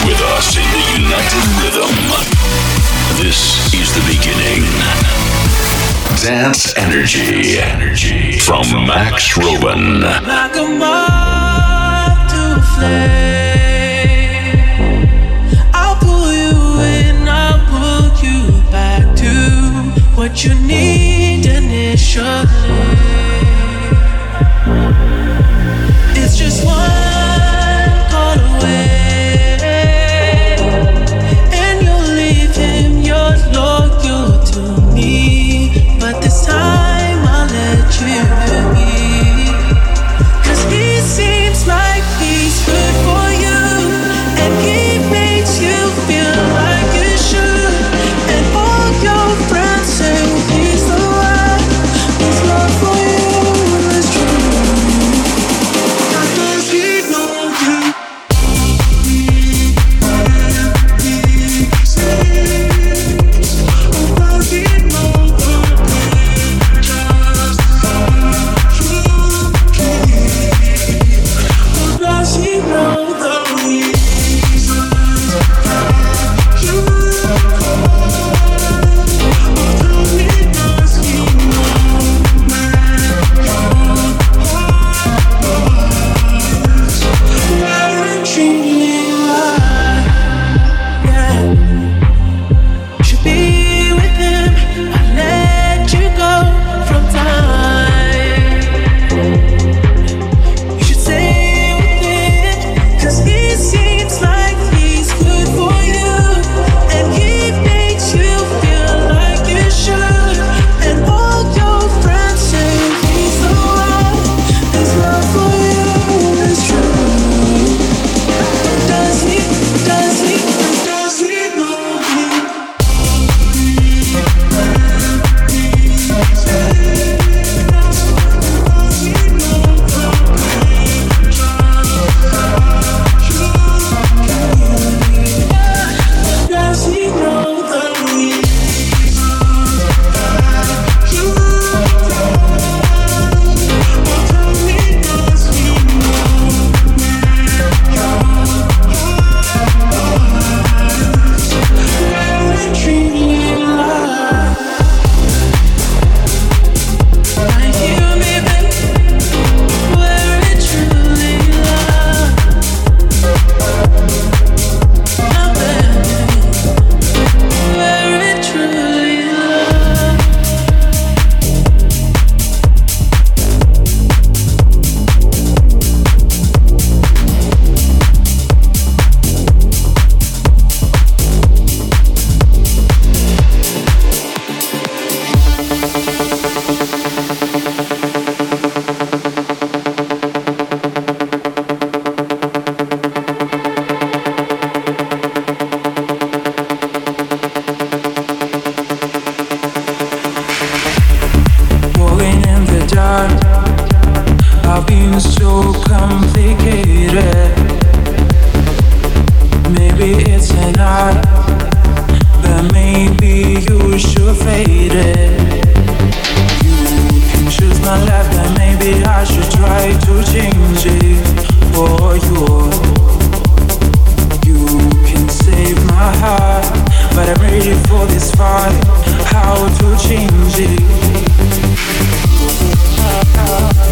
With us in the united rhythm. This is the beginning. Dance Energy. Energy. From Max Robin. Like a moth to a flame. I'll pull you in, I'll pull you back to what you need initially. It's just one I've been so complicated. Maybe it's but maybe you should fade it. You can choose my life, but maybe I should try to change it for you. You can save my heart, but I'm ready for this fight. How to change it? How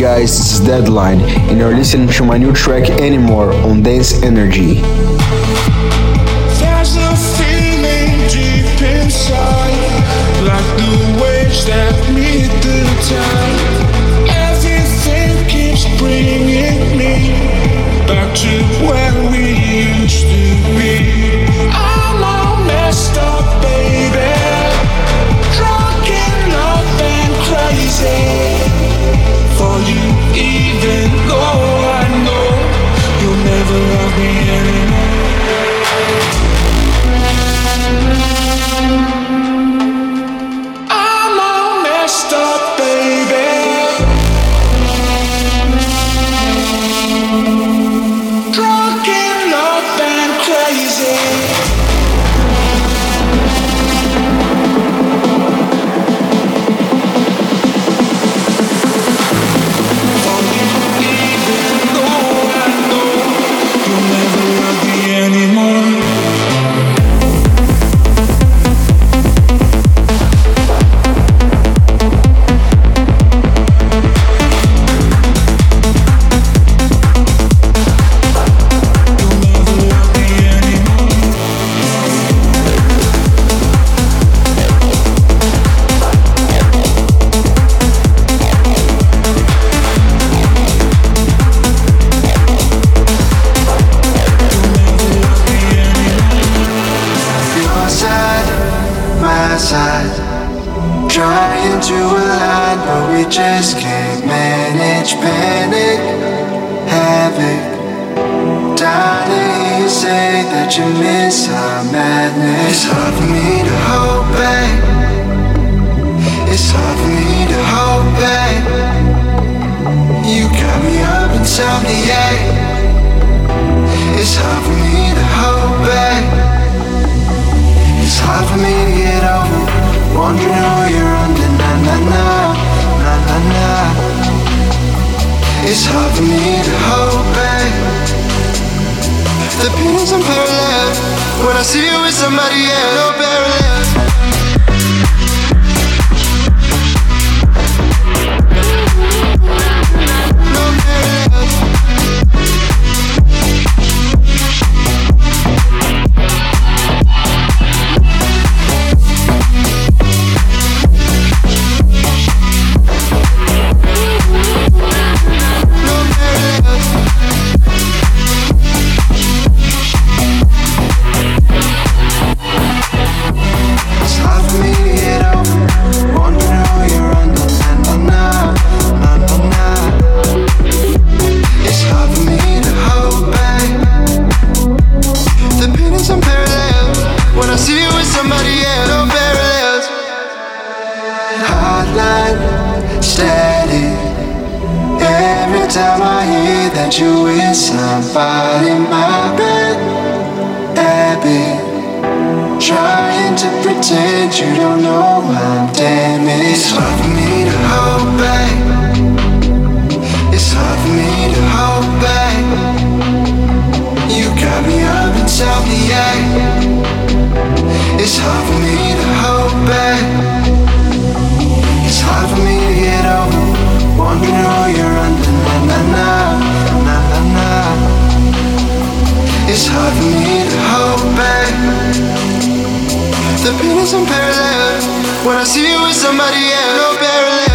guys, this is Deadline, and you're listening to my new track Anymore on Dance Energy. There's a feeling deep inside, like the waves that meet the tide. insomniac. It's hard for me to hold back. It's hard for me to get over. Wondering who you're under, na na na, na na na. It's hard for me to hold back. The pain's unparalleled. When I see you with somebody else, no parallel. want you with somebody, my bad habit. Trying to pretend you don't know I'm damaged. It's hard for me to hold back. It's hard for me to hold back. You got me up and tell the act. It's hard for me to hold back. It's hard for me to get over. Wondering who you're under, na na na. It's hard for me to hold back. The pain is unparalleled. When I see you with somebody else, no parallel.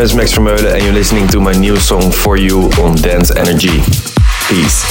Name is Max Vermeulen and you're listening to my new song For You on Dance Energy. Peace.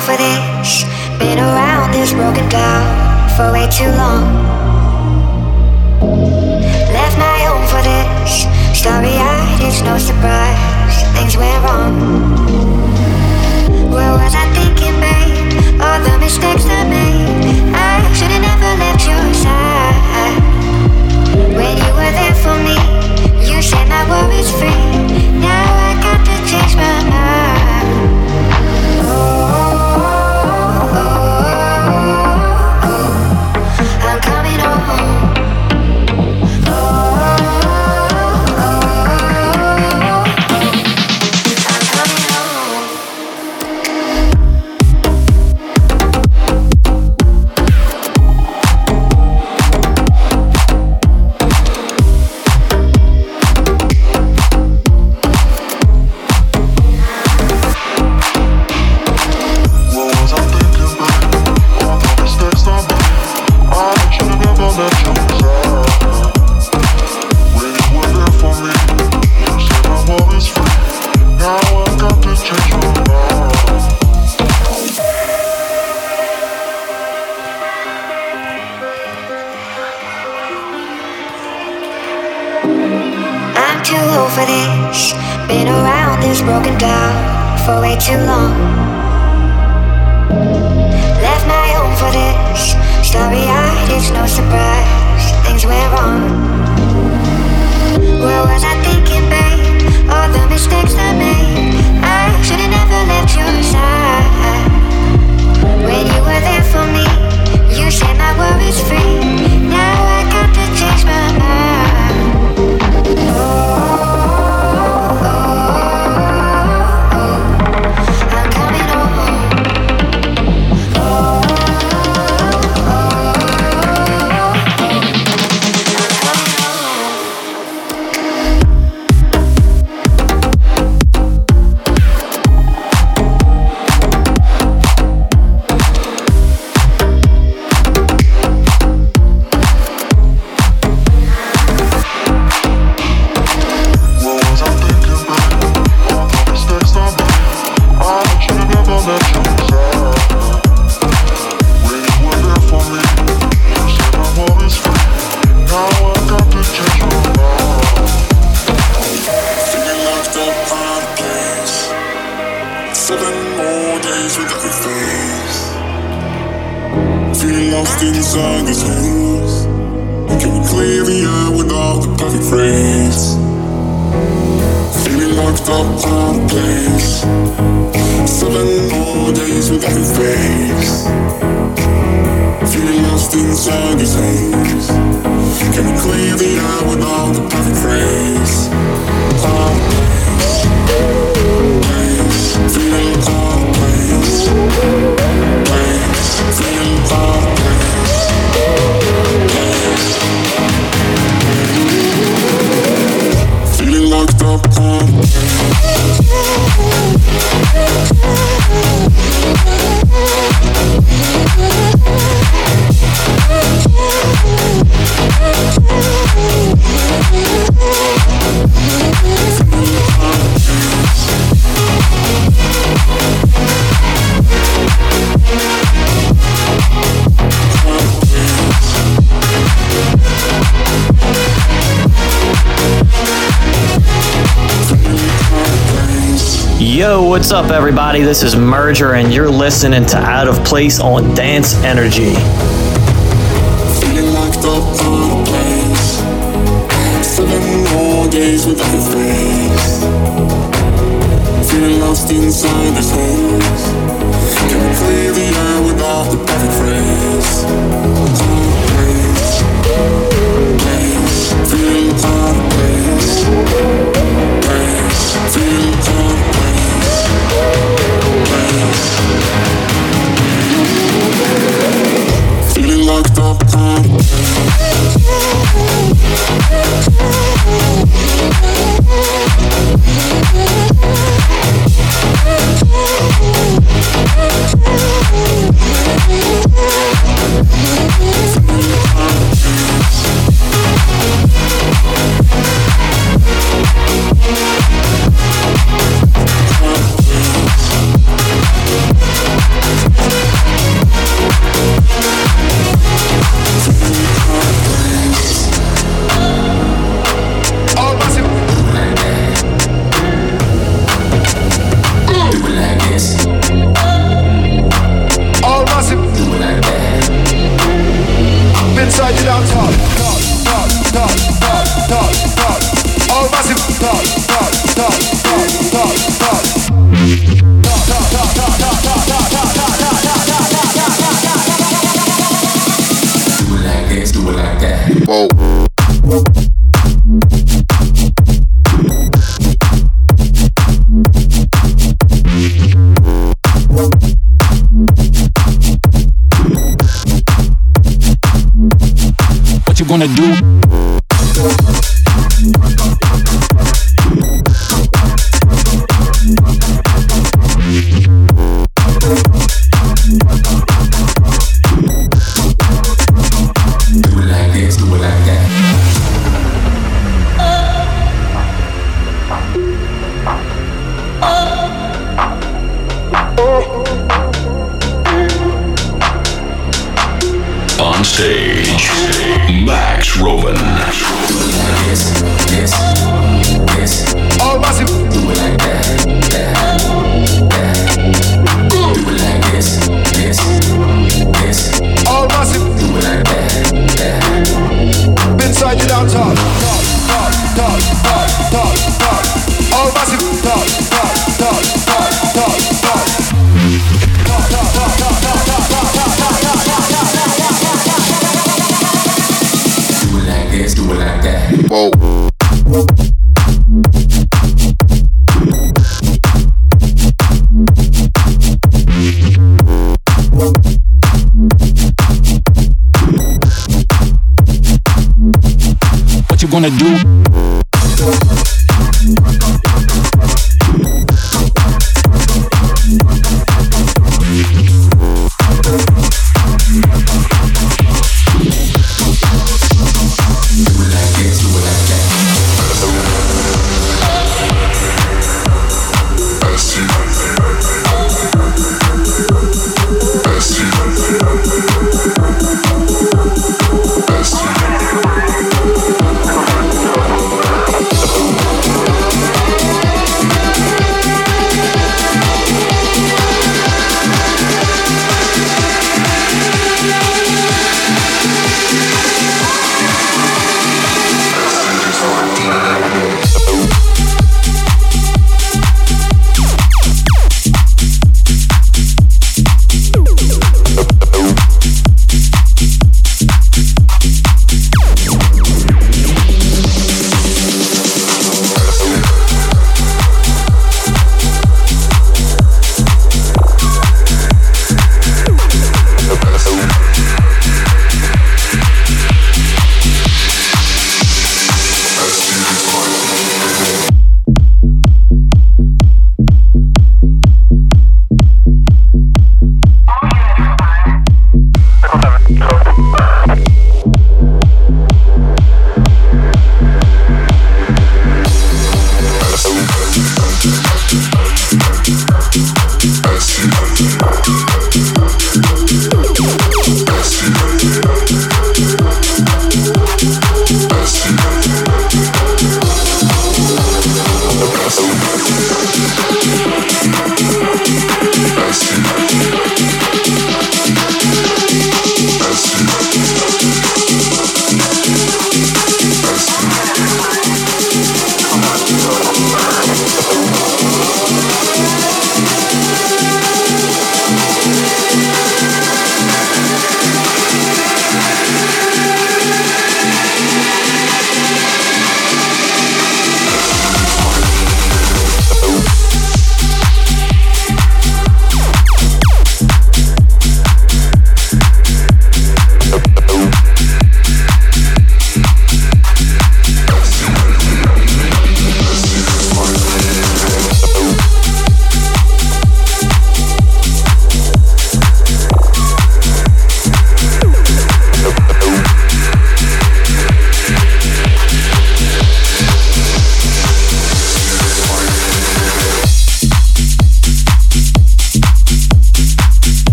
for this. Been around this broken down for way too long. Left my home for this. Starry eyed, it's no surprise. Things went wrong. What was I thinking, babe? All the mistakes I made. I should've never left your side. When you were there for me, you set my worries free. Now I got to change my mind. What's up, everybody? This is Merger, and you're listening to Out of Place on Dance Energy. Feeling locked up out of place. Seven more days without your face. Feeling lost inside this hole.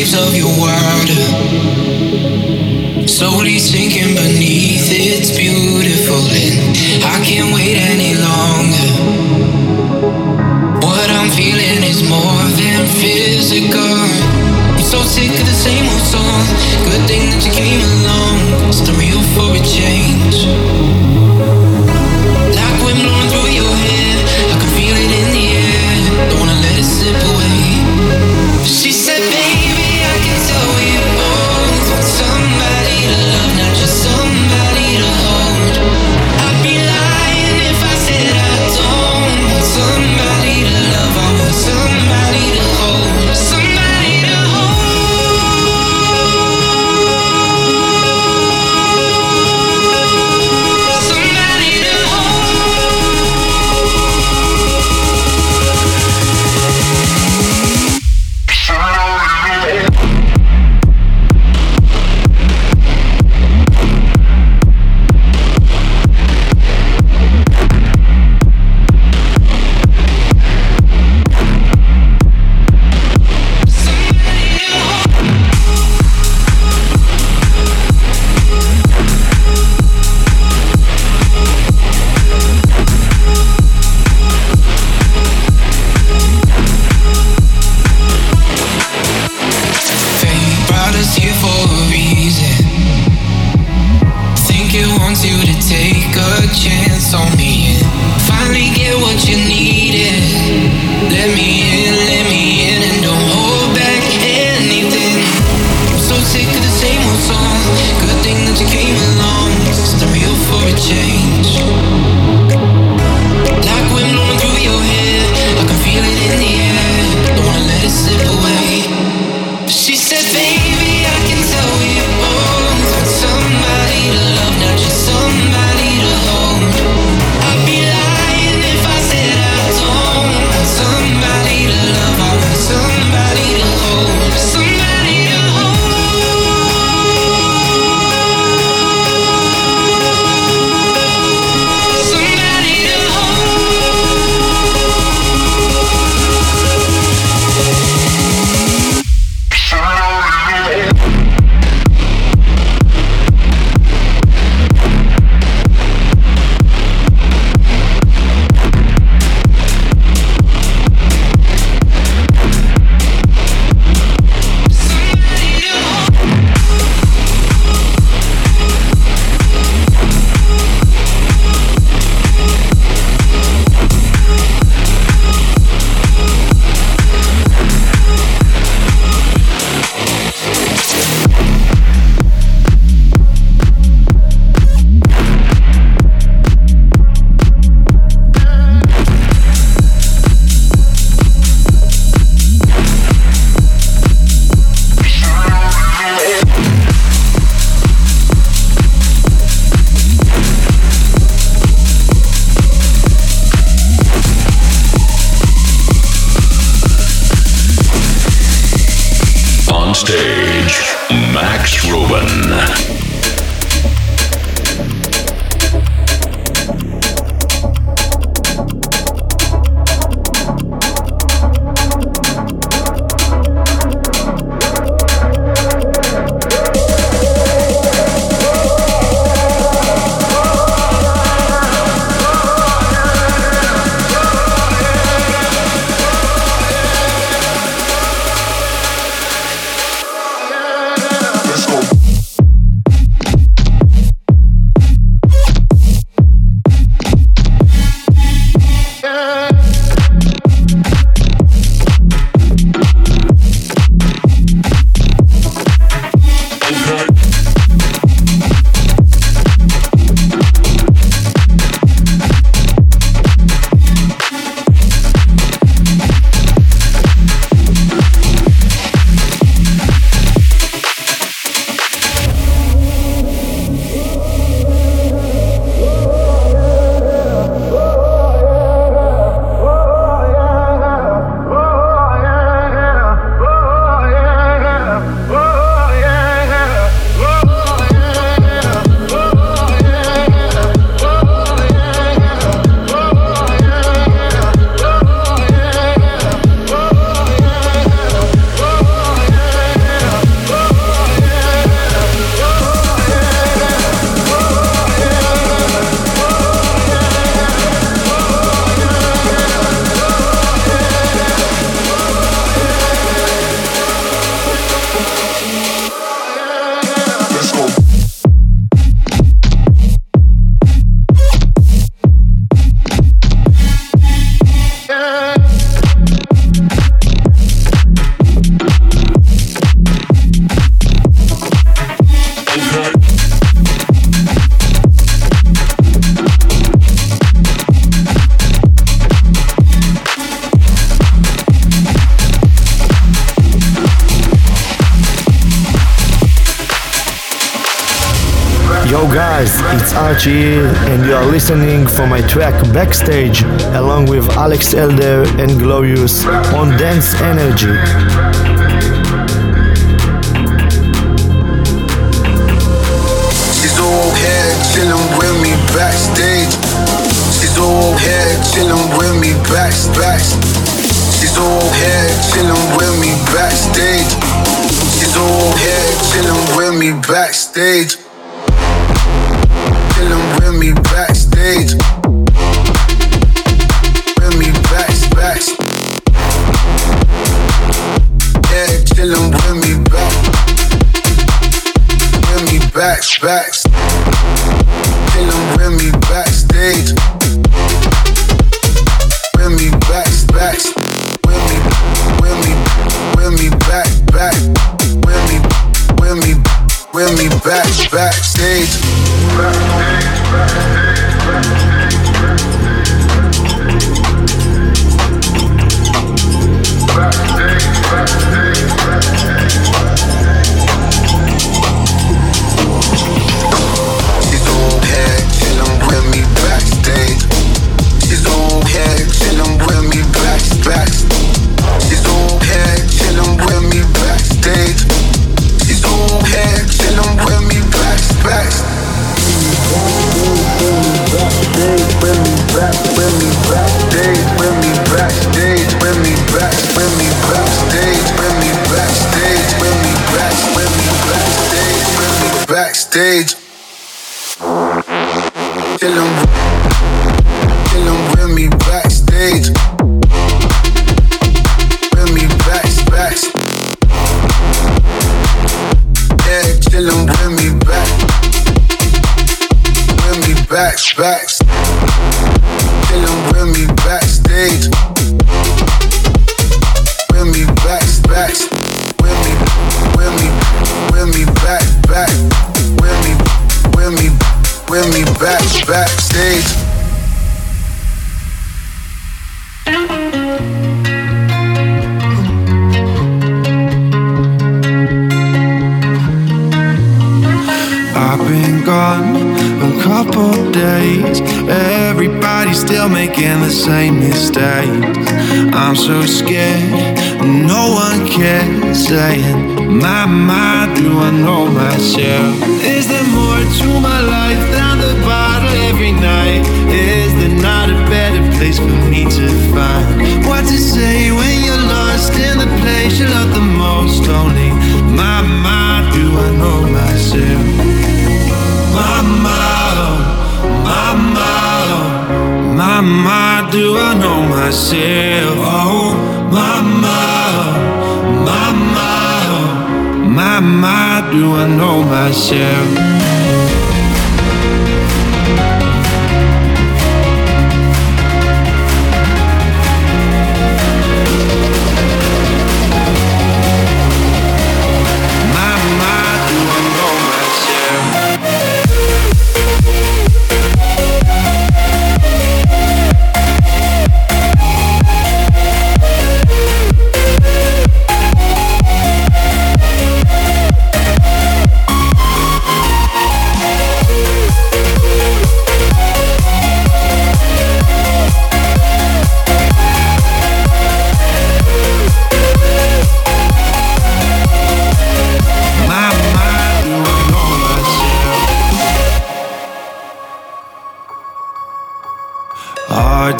Waves of your water. Slowly sinking beneath, it's beautiful and I can't wait any longer. What I'm feeling is more than physical. I'm so sick of the same old song. Good thing that you came along. It's the real for a change. change. And you are listening for my track Backstage along with Alex Elder and Glorious on Dance Energy. Chilling with me backstage. She's all here chilling with me back, back. She's all here chilling with me backstage. She's all here chilling with me backstage. Me Chillin', chillin' with me backstage. With me. Yeah, chillin' with me. Making the same mistakes. I'm so scared, no one cares. Saying, My, my, do I know myself? Is there more to my life than the bottle every night? Is there not a better place for me to find? What to say when you're lost in the place you love the most? Only, my, my, do I know myself? Mama, do I er know myself? Oh, mama, mama, mama, do I er know myself?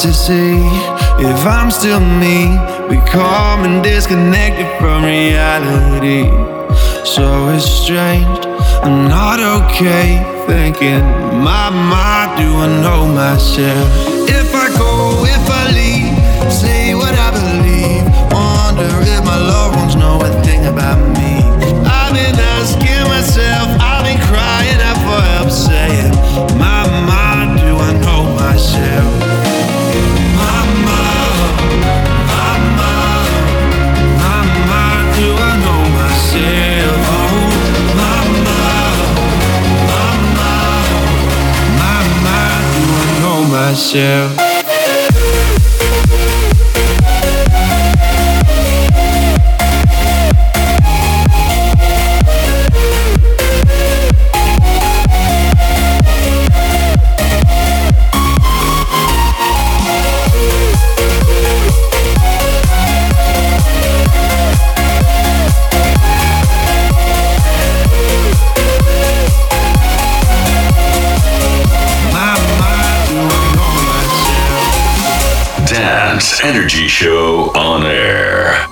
To see if I'm still me, becoming disconnected from reality. So it's strange, I'm not okay. Thinking, Mama, do I know myself? If I go, if I leave, say what I believe. Wonder if my loved ones know a thing about me. I've been asking myself, myself? Energy Show on air.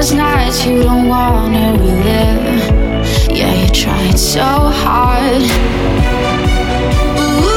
There's nights you don't wanna relive. Yeah, you tried so hard. Ooh.